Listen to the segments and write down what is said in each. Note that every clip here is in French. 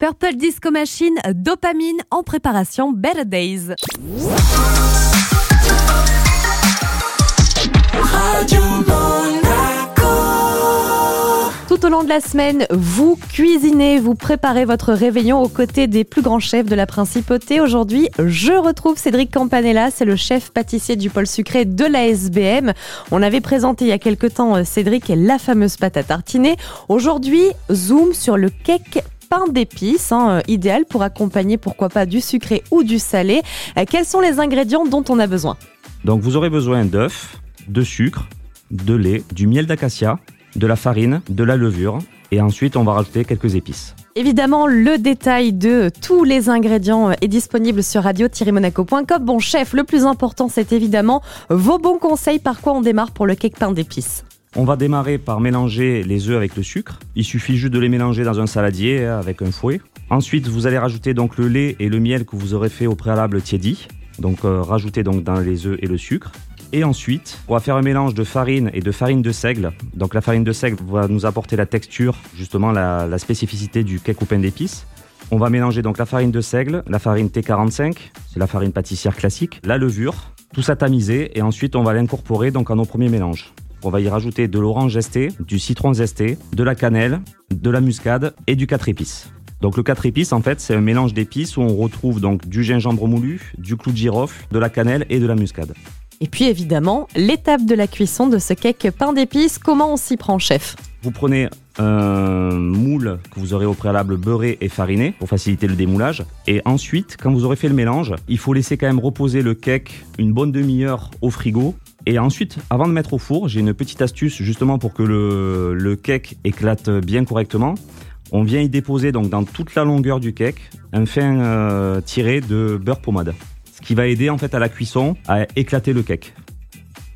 Purple Disco Machine, dopamine en préparation Better Days. Tout au long de la semaine, vous cuisinez, vous préparez votre réveillon aux côtés des plus grands chefs de la principauté. Aujourd'hui, je retrouve Cédric Campanella, c'est le chef pâtissier du pôle sucré de la SBM. On avait présenté il y a quelque temps euh, Cédric et la fameuse pâte à tartiner. Aujourd'hui, zoom sur le cake pain d'épices, hein, euh, idéal pour accompagner pourquoi pas du sucré ou du salé. Euh, quels sont les ingrédients dont on a besoin? Donc vous aurez besoin d'œufs, de sucre, de lait, du miel d'acacia, de la farine, de la levure et ensuite on va rajouter quelques épices. Évidemment, le détail de tous les ingrédients est disponible sur radio-monaco.com. Bon chef, le plus important c'est évidemment vos bons conseils par quoi on démarre pour le cake pain d'épices? On va démarrer par mélanger les œufs avec le sucre. Il suffit juste de les mélanger dans un saladier hein, avec un fouet. Ensuite, vous allez rajouter donc le lait et le miel que vous aurez fait au préalable tiédi. Donc euh, rajoutez donc dans les œufs et le sucre. Et ensuite, on va faire un mélange de farine et de farine de seigle. Donc la farine de seigle va nous apporter la texture, justement la, spécificité du cake au pain d'épices. On va mélanger donc la farine de seigle, la farine T45, c'est la farine pâtissière classique, la levure, tout ça tamisé et ensuite on va l'incorporer donc à nos premiers mélanges. On va y rajouter de l'orange zesté, du citron zesté, de la cannelle, de la muscade et du 4 épices. Donc le 4 épices, en fait, c'est un mélange d'épices où on retrouve donc du gingembre moulu, du clou de girofle, de la cannelle et de la muscade. Et puis évidemment, l'étape de la cuisson de ce cake pain d'épices, comment on s'y prend, chef? Vous prenez un moule que vous aurez au préalable beurré et fariné pour faciliter le démoulage. Et ensuite, quand vous aurez fait le mélange, il faut laisser quand même reposer le cake une bonne demi-heure au frigo. Et ensuite, avant de mettre au four, j'ai une petite astuce justement pour que le, cake éclate bien correctement. On vient y déposer donc dans toute la longueur du cake un fin euh, tiré de beurre pommade qui va aider en fait à la cuisson à éclater le cake.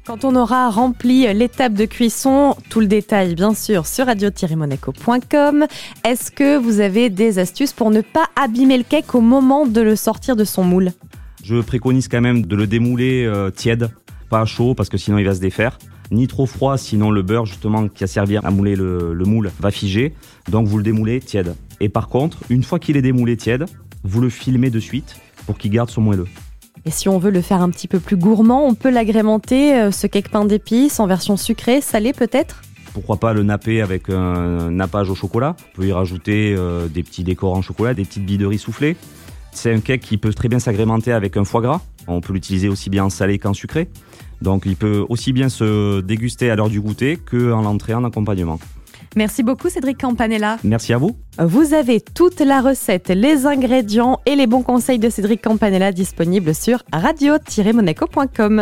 Quand on aura rempli l'étape de cuisson, tout le détail bien sûr sur radio-monaco.com, est-ce que vous avez des astuces pour ne pas abîmer le cake au moment de le sortir de son moule? Je préconise quand même de le démouler euh, tiède, pas chaud parce que sinon il va se défaire. Ni trop froid, sinon le beurre justement qui a servi à mouler le, le moule va figer. Donc vous le démoulez tiède. Et par contre, une fois qu'il est démoulé tiède, vous le filmez de suite pour qu'il garde son moelleux. Et si on veut le faire un petit peu plus gourmand, on peut l'agrémenter, euh, ce cake pain d'épices, en version sucrée, salée peut-être? Pourquoi pas le napper avec un nappage au chocolat. On peut y rajouter euh, des petits décors en chocolat, des petites billes de riz soufflées. C'est un cake qui peut très bien s'agrémenter avec un foie gras. On peut l'utiliser aussi bien en salé qu'en sucré. Donc il peut aussi bien se déguster à l'heure du goûter qu'en l'entrée en accompagnement. Merci beaucoup Cédric Campanella. Merci à vous. Vous avez toute la recette, les ingrédients et les bons conseils de Cédric Campanella disponibles sur radio-monaco.com.